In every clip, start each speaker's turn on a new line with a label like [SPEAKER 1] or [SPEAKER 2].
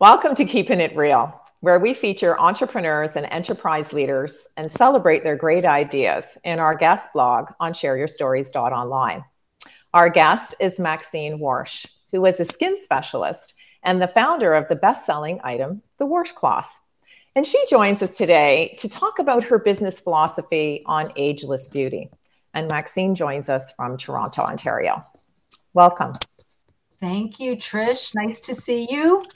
[SPEAKER 1] Welcome to Keeping It Real, where we feature entrepreneurs and enterprise leaders and celebrate their great ideas in our guest blog on shareyourstories.online. Our guest is Maxine Warsh, who is a skin specialist and the founder of the best selling item, the Warsh Cloth. And she joins us today to talk about her business philosophy on ageless beauty. And Maxine joins us from Toronto, Ontario. Welcome.
[SPEAKER 2] Thank you, Trish. Nice to see you.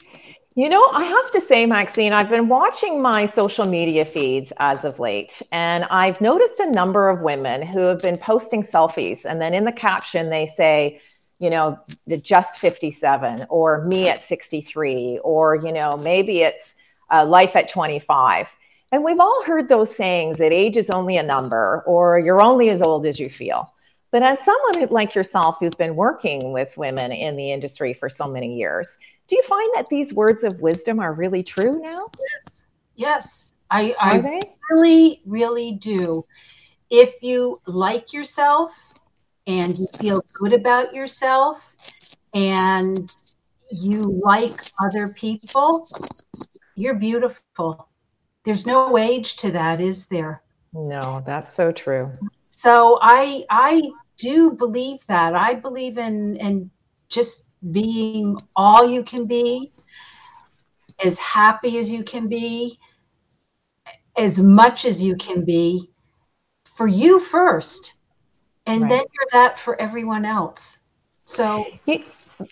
[SPEAKER 1] You know, I have to say, Maxine, I've been watching my social media feeds as of late, and I've noticed a number of women who have been posting selfies. And then in the caption, they say, you know, just 57, or me at 63, or, you know, maybe it's uh, life at 25. And we've all heard those sayings that age is only a number, or you're only as old as you feel. But as someone like yourself who's been working with women in the industry for so many years, do you find that these words of wisdom are really true now?
[SPEAKER 2] Yes. Yes. I, I really, really do. If you like yourself and you feel good about yourself and you like other people, you're beautiful. There's no age to that, is there?
[SPEAKER 1] No, that's so true.
[SPEAKER 2] So I I do believe that. I believe in in just being all you can be, as happy as you can be, as much as you can be for you first. And right. then you're that for everyone else. So
[SPEAKER 1] you,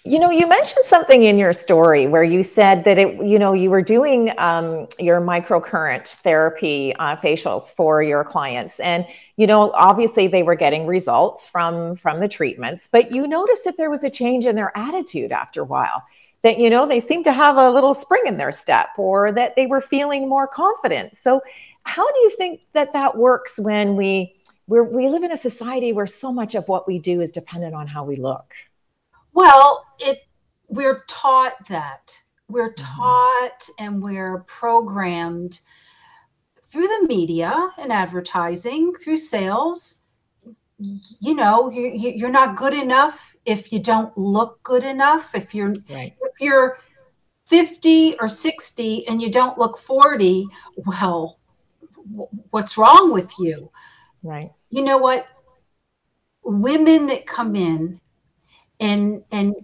[SPEAKER 1] you, know, you mentioned something in your story where you said that it, you know, you were doing um, your microcurrent therapy uh, facials for your clients, and you know obviously they were getting results from from the treatments but you noticed that there was a change in their attitude after a while that you know they seemed to have a little spring in their step or that they were feeling more confident. So how do you think that that works when we we we live in a society where so much of what we do is dependent on how we look
[SPEAKER 2] well it we're taught that we're mm-hmm. taught and we're programmed through the media and advertising, through sales, you know, you, you're not good enough if you don't look good enough. If you're right. if you're 50 or 60 and you don't look 40, well, what's wrong with you?
[SPEAKER 1] Right.
[SPEAKER 2] You know what? Women that come in and and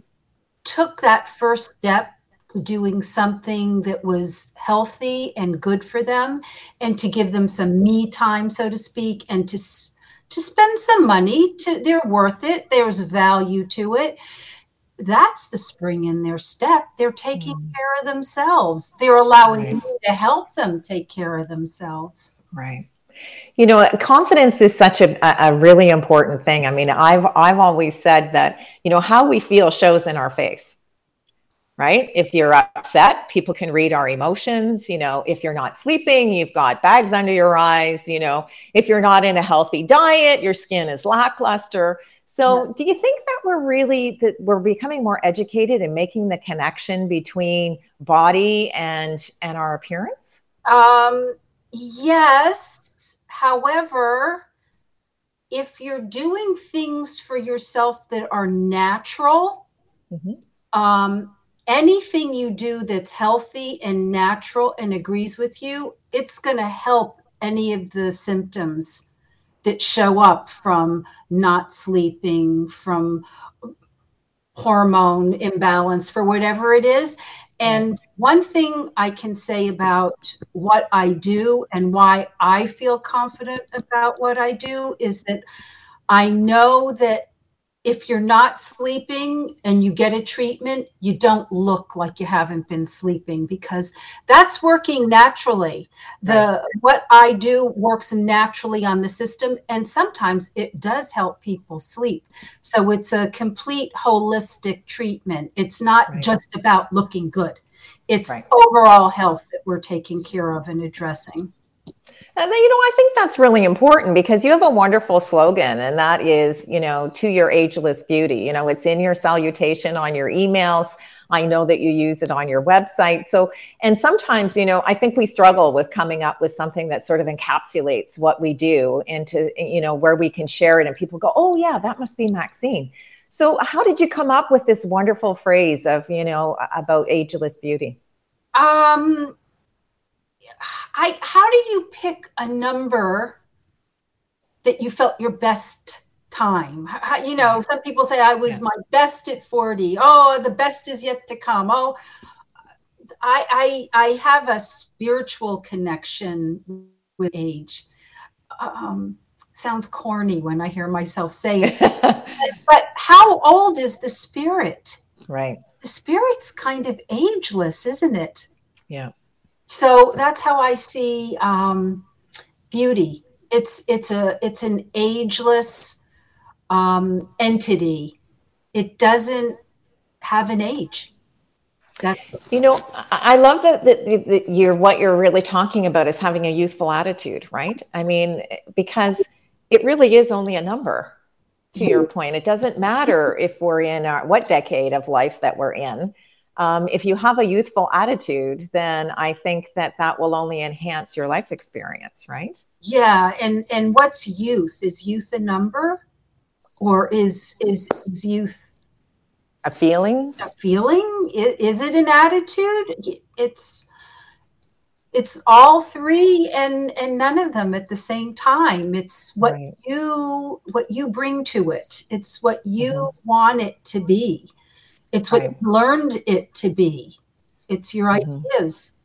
[SPEAKER 2] took that first step to doing something that was healthy and good for them and to give them some me time so to speak and to to spend some money to they're worth it. There's value to it. That's the spring in their step. They're taking mm. care of themselves. They're allowing right. you to help them take care of themselves.
[SPEAKER 1] Right you know confidence is such a, a really important thing i mean i've i've always said that you know how we feel shows in our face right? If you're upset, people can read our emotions. You know, if you're not sleeping, you've got bags under your eyes. You know, if you're not in a healthy diet, your skin is lackluster. So, do you think that we're really that we're becoming more educated in making the connection between body and and our appearance?
[SPEAKER 2] Um, yes. However, if you're doing things for yourself that are natural, mm-hmm. um, anything you do that's healthy and natural and agrees with you, it's going to help any of the symptoms that show up from not sleeping, from hormone imbalance, for whatever it is. And mm-hmm. one thing I can say about what I do and why I feel confident about what I do is that I know that if you're not sleeping and you get a treatment, you don't look like you haven't been sleeping because that's working naturally. The what I do works naturally on the system and sometimes it does help people sleep. So it's a complete holistic treatment. It's not right. just about looking good. It's right. overall health that we're taking care of and addressing.
[SPEAKER 1] And then, you know, I think that's really important because you have a wonderful slogan, and that is, you know, to your ageless beauty. You know, it's in your salutation on your emails. I know that you use it on your website. So, and sometimes, you know, I think we struggle with coming up with something that sort of encapsulates what we do into, you know, where we can share it and people go, oh, yeah, that must be Maxine. So, how did you come up with this wonderful phrase of, you know, about ageless beauty?
[SPEAKER 2] Um, I how do you pick a number that you felt your best time? How, you know, some people say I was yeah. my best at 40. Oh, the best is yet to come. Oh, I I I have a spiritual connection with age. Um, sounds corny when I hear myself say it. but, but how old is the spirit?
[SPEAKER 1] Right.
[SPEAKER 2] The spirit's kind of ageless, isn't it?
[SPEAKER 1] Yeah.
[SPEAKER 2] So that's how I see um, beauty. It's it's a it's an ageless um, entity. It doesn't have an age.
[SPEAKER 1] You know, I love that, that, that you're what you're really talking about is having a youthful attitude, right? I mean, because it really is only a number. To your mm-hmm. point, it doesn't matter if we're in our, what decade of life that we're in. Um, if you have a youthful attitude, then I think that that will only enhance your life experience, right?
[SPEAKER 2] Yeah, and and what's youth? Is youth a number, or is is, is youth
[SPEAKER 1] a feeling
[SPEAKER 2] a feeling is it an attitude it's it's all three and and none of them at the same time it's what right. you what you bring to it it's what you mm-hmm. want it to be it's what right. you learned it to be it's your mm-hmm. ideas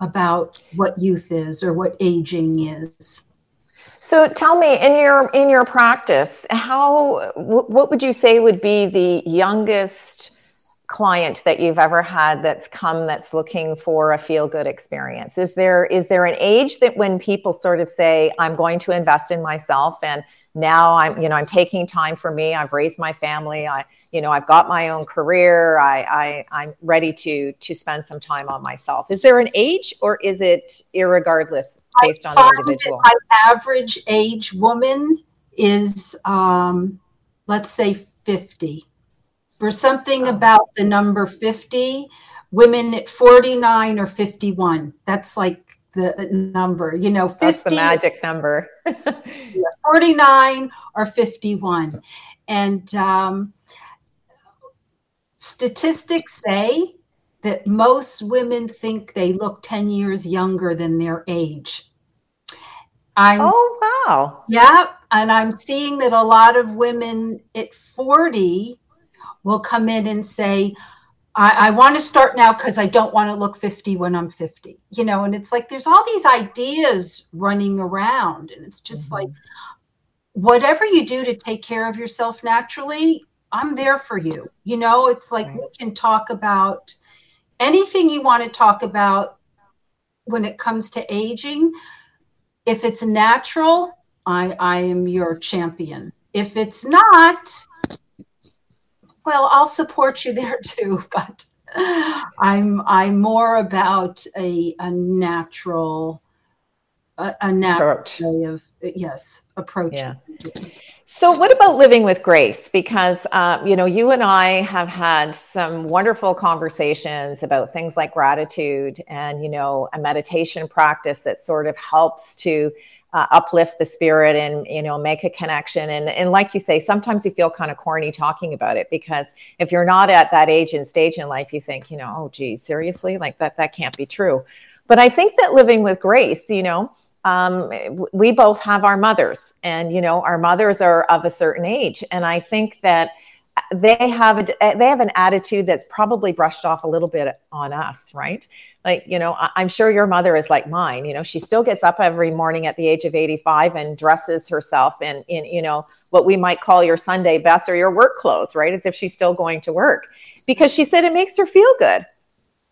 [SPEAKER 2] about what youth is or what aging is
[SPEAKER 1] so tell me, in your in your practice, how what would you say would be the youngest client that you've ever had that's come that's looking for a feel good experience? Is there is there an age that when people sort of say, "I'm going to invest in myself," and now I'm you know I'm taking time for me. I've raised my family. I you know I've got my own career. I, I I'm ready to to spend some time on myself. Is there an age, or is it irregardless based on the individual?
[SPEAKER 2] My average age woman is, um, let's say, 50. For something oh. about the number 50, women at 49 or 51. That's like the number, you know, 50.
[SPEAKER 1] That's the magic number.
[SPEAKER 2] 49 or 51. And um, statistics say that most women think they look 10 years younger than their age.
[SPEAKER 1] I'm, oh, wow.
[SPEAKER 2] Yeah. And I'm seeing that a lot of women at 40 will come in and say, I, I want to start now because I don't want to look 50 when I'm 50. You know, and it's like there's all these ideas running around. And it's just mm-hmm. like, whatever you do to take care of yourself naturally, I'm there for you. You know, it's like right. we can talk about anything you want to talk about when it comes to aging. If it's natural, I, I am your champion. If it's not, well, I'll support you there too. But I'm I'm more about a a natural a, a natural way of yes approach.
[SPEAKER 1] Yeah. So, what about living with grace? Because uh, you know, you and I have had some wonderful conversations about things like gratitude and you know, a meditation practice that sort of helps to uh, uplift the spirit and you know make a connection. And and like you say sometimes you feel kind of corny talking about it because if you're not at that age and stage in life you think you know oh geez seriously? Like that that can't be true. But i think that living with grace you know um, we both have our mothers and you know our mothers are of a certain age. And i think that they have a, they have an attitude that's probably brushed off a little bit on us right like you know i'm sure your mother is like mine you know she still gets up every morning at the age of 85 and dresses herself in in you know what we might call your sunday best or your work clothes right as if she's still going to work because she said it makes her feel good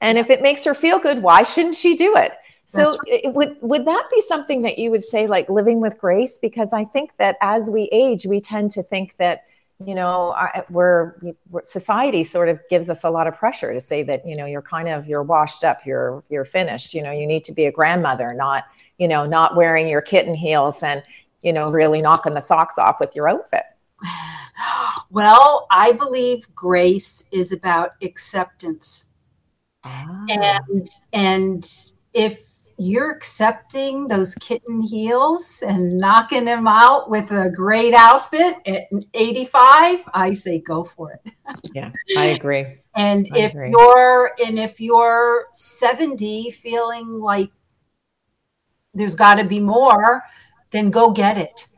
[SPEAKER 1] and if it makes her feel good why shouldn't she do it so right. it, would would that be something that you would say like living with grace? Because I think that as we age, we tend to think that you know we're, we're, society sort of gives us a lot of pressure to say that you know you're kind of you're washed up, you're you're finished. You know you need to be a grandmother, not you know not wearing your kitten heels and you know really knocking the socks off with your outfit.
[SPEAKER 2] Well, I believe grace is about acceptance. Ah. And and if you're accepting those kitten heels and knocking them out with a great outfit at 85, I say go for it.
[SPEAKER 1] yeah, I agree.
[SPEAKER 2] And I if agree. you're and if you're 70 feeling like there's got to be more, then go get it.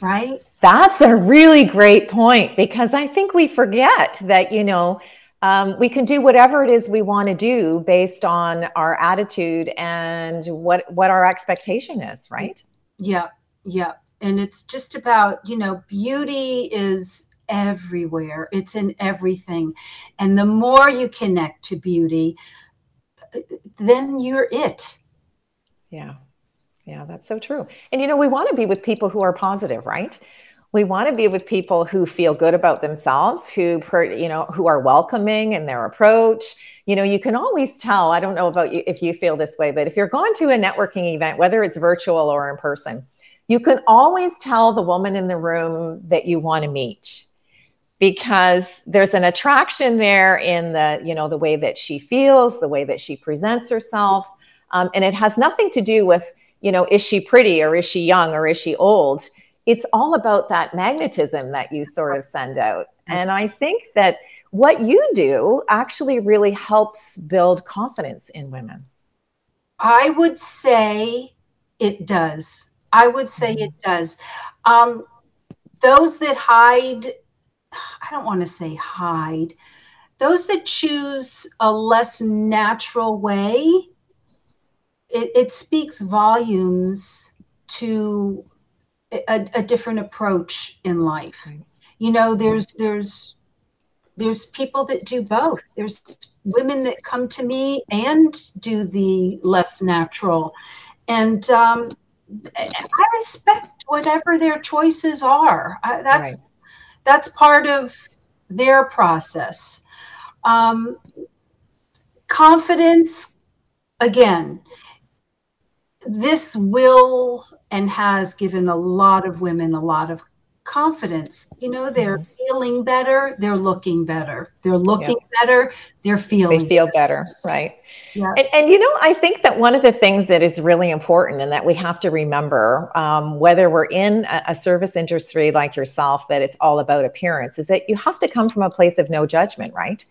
[SPEAKER 2] Right?
[SPEAKER 1] That's a really great point because I think we forget that, you know, um, we can do whatever it is we want to do based on our attitude and what what our expectation is right?
[SPEAKER 2] Yeah yeah. And it's just about you know beauty is everywhere. It's in everything. And the more you connect to beauty then you're it.
[SPEAKER 1] Yeah. Yeah that's so true. And you know we want to be with people who are positive right we want to be with people who feel good about themselves who you know who are welcoming in their approach. You know you can always tell i don't know about you if you feel this way but if you're going to a networking event whether it's virtual or in person you can always tell the woman in the room that you want to meet because there's an attraction there in the you know the way that she feels the way that she presents herself um, and it has nothing to do with you know is she pretty or is she young or is she old it's all about that magnetism that you sort of send out. And I think that what you do actually really helps build confidence in women.
[SPEAKER 2] I would say it does. I would say mm-hmm. it does. Um, those that hide, I don't want to say hide, those that choose a less natural way, it, it speaks volumes to a, a different approach in life. Right. You know, there's there's there's people that do both. There's women that come to me and do the less natural, and um, I respect whatever their choices are. I, that's right. that's part of their process. Um, confidence, again, this will and has given a lot of women a lot of confidence. You know, they're mm-hmm. feeling better, they're looking better, they're looking yep. better, they're feeling
[SPEAKER 1] they feel better, better right? Yeah. And, and, you know, I think that one of the things that is really important and that we have to remember, um, whether we're in a, a service industry like yourself, that it's all about appearance, is that you have to come from a place of no judgment, right?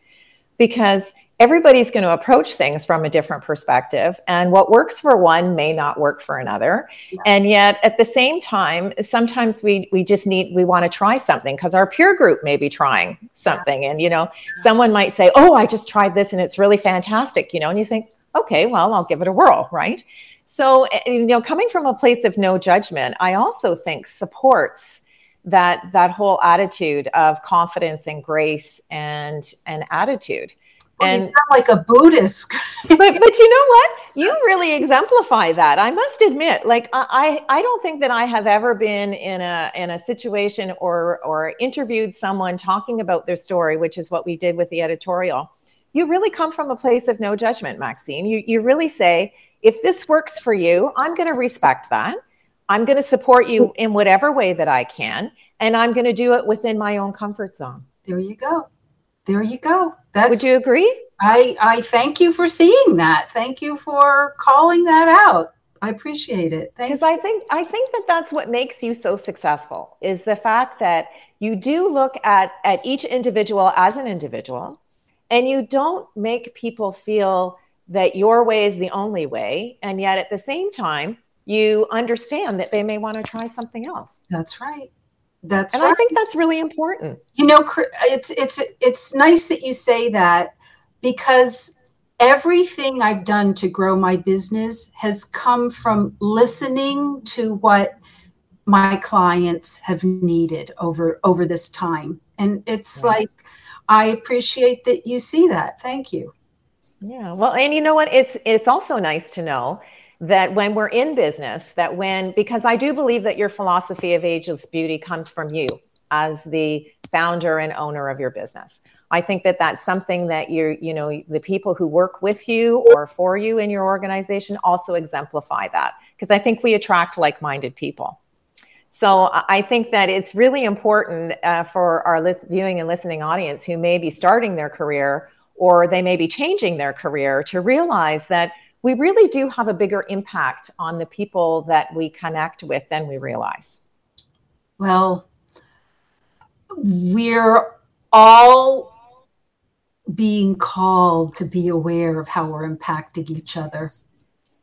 [SPEAKER 1] Because everybody's going to approach things from a different perspective and what works for one may not work for another. Yeah. and yet at the same time sometimes we we just need we want to try something because our peer group may be trying something and you know someone might say oh i just tried this and it's really fantastic you know and you think okay well i'll give it a whirl right? So eh, you know coming from a place of no judgment i also think supports that that whole attitude of confidence and grace and an attitude
[SPEAKER 2] and like a Buddhist.
[SPEAKER 1] but but you know what? You really exemplify that. I must admit, like I I don't think that I have ever been in a in a situation or or interviewed someone talking about their story, which is what we did with the editorial. You really come from a place of no judgment, Maxine. You you really say, if this works for you, I'm going to respect that. I'm going to support you in whatever way that I can, and I'm going to do it within my own comfort zone.
[SPEAKER 2] There you go there you go.
[SPEAKER 1] That's, Would you agree?
[SPEAKER 2] I, I thank you for seeing that. Thank you for calling that out. I appreciate it.
[SPEAKER 1] Because I think I think that that's what makes you so successful is the fact that you do look at at each individual as an individual, and you don't make people feel that your way is the only way, and yet at the same time you understand that they may want to try something else.
[SPEAKER 2] That's right. That's
[SPEAKER 1] and
[SPEAKER 2] right. I
[SPEAKER 1] think that's really important.
[SPEAKER 2] You know, it's it's it's nice that you say that because everything I've done to grow my business has come from listening to what my clients have needed over over this time. And it's like I appreciate that you see that. Thank you.
[SPEAKER 1] Yeah. Well, and you know what? It's it's also nice to know that when we're in business, that when, because I do believe that your philosophy of ageless beauty comes from you as the founder and owner of your business. I think that that's something that you're, you know, the people who work with you or for you in your organization also exemplify that because I think we attract like minded people. So I think that it's really important uh, for our list, viewing and listening audience who may be starting their career or they may be changing their career to realize that we really do have a bigger impact on the people that we connect with than we realize.
[SPEAKER 2] Well, we're all being called to be aware of how we're impacting each other.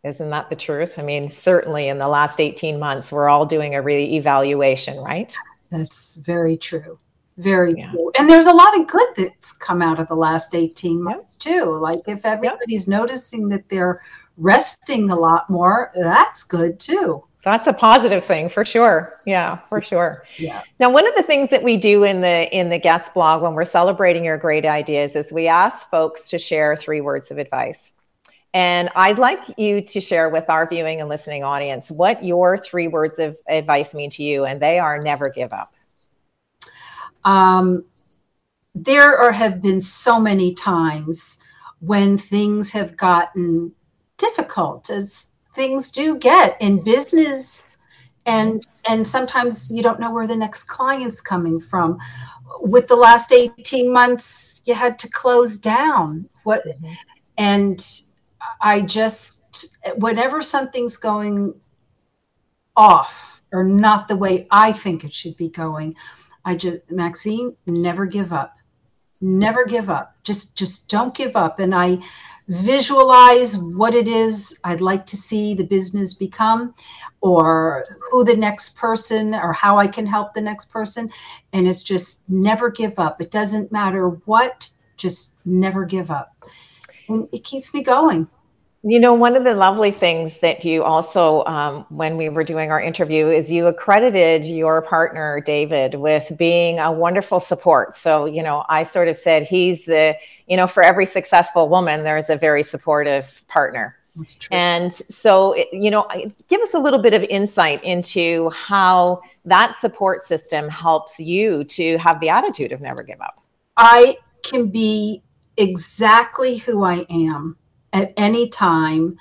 [SPEAKER 1] Isn't that the truth? I mean, certainly in the last 18 months, we're all doing a re-evaluation, right?
[SPEAKER 2] That's very true. Very yeah. true. And there's a lot of good that's come out of the last 18 months too. Like if everybody's yep. noticing that they're resting a lot more, that's good too.
[SPEAKER 1] That's a positive thing for sure. Yeah, for sure.
[SPEAKER 2] Yeah.
[SPEAKER 1] Now, one of the things that we do in the in the guest blog when we're celebrating your great ideas is we ask folks to share three words of advice. And I'd like you to share with our viewing and listening audience what your three words of advice mean to you, and they are never give up.
[SPEAKER 2] Um, there are, have been so many times when things have gotten difficult, as things do get in business, and and sometimes you don't know where the next client's coming from. With the last eighteen months, you had to close down. What mm-hmm. and I just, whenever something's going off or not the way I think it should be going, I just, Maxine, never give up. Never give up. Just, just don't give up. And I visualize what it is I'd like to see the business become or who the next person or how I can help the next person. And it's just never give up. It doesn't matter what, just never give up. And it keeps me going.
[SPEAKER 1] You know, one of the lovely things that you also, um, when we were doing our interview, is you accredited your partner, David, with being a wonderful support. So, you know, I sort of said he's the, you know, for every successful woman, there's a very supportive partner. And so, you know, give us a little bit of insight into how that support system helps you to have the attitude of never give up.
[SPEAKER 2] I can be exactly who I am at any time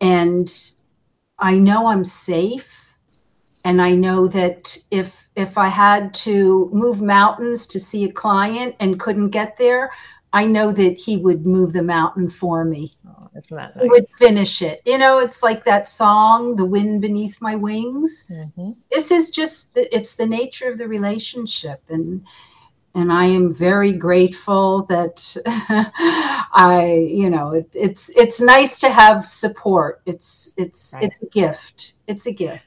[SPEAKER 2] and I know I'm safe and I know that if if I had to move mountains to see a client and couldn't get there, I know that he would move the mountain for me.
[SPEAKER 1] Oh, isn't that nice?
[SPEAKER 2] He would finish it. You know, it's like that song, "The Wind Beneath My Wings." Mm-hmm. This is just it's the nature of the relationship, and and I am very grateful that I, you know, it, it's it's nice to have support. It's it's right. it's a gift. It's a gift.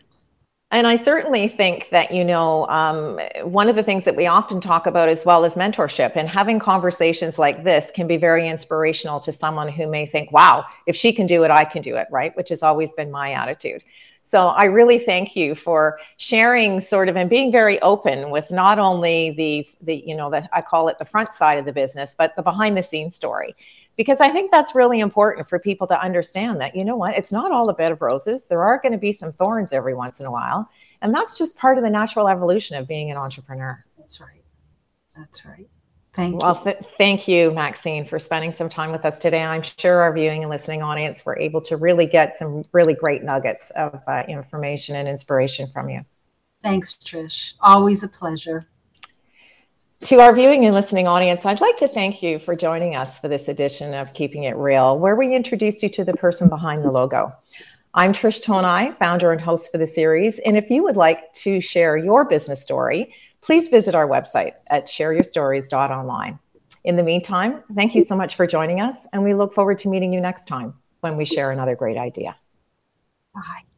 [SPEAKER 1] And I certainly think that, you know, um, one of the things that we often talk about as well is mentorship and having conversations like this can be very inspirational to someone who may think, wow, if she can do it, I can do it, right? Which has always been my attitude. So I really thank you for sharing sort of and being very open with not only the the you know that I call it the front side of the business, but the behind the scenes story. Because I think that's really important for people to understand that you know what, it's not all a bed of roses. There are going to be some thorns every once in a while, and that's just part of the natural evolution of being an entrepreneur.
[SPEAKER 2] That's right. That's right. Thank
[SPEAKER 1] well, th- thank you, Maxine, for spending some time with us today. I'm sure our viewing and listening audience were able to really get some really great nuggets of uh, information and inspiration from you.
[SPEAKER 2] Thanks, Trish. Always a pleasure.
[SPEAKER 1] To our viewing and listening audience, I'd like to thank you for joining us for this edition of Keeping It Real, where we introduced you to the person behind the logo. I'm Trish Tonai, founder and host for the series. And if you would like to share your business story, please visit our website at shareyourstories.online. In the meantime, thank you so much for joining us, and we look forward to meeting you next time when we share another great idea.
[SPEAKER 2] Bye.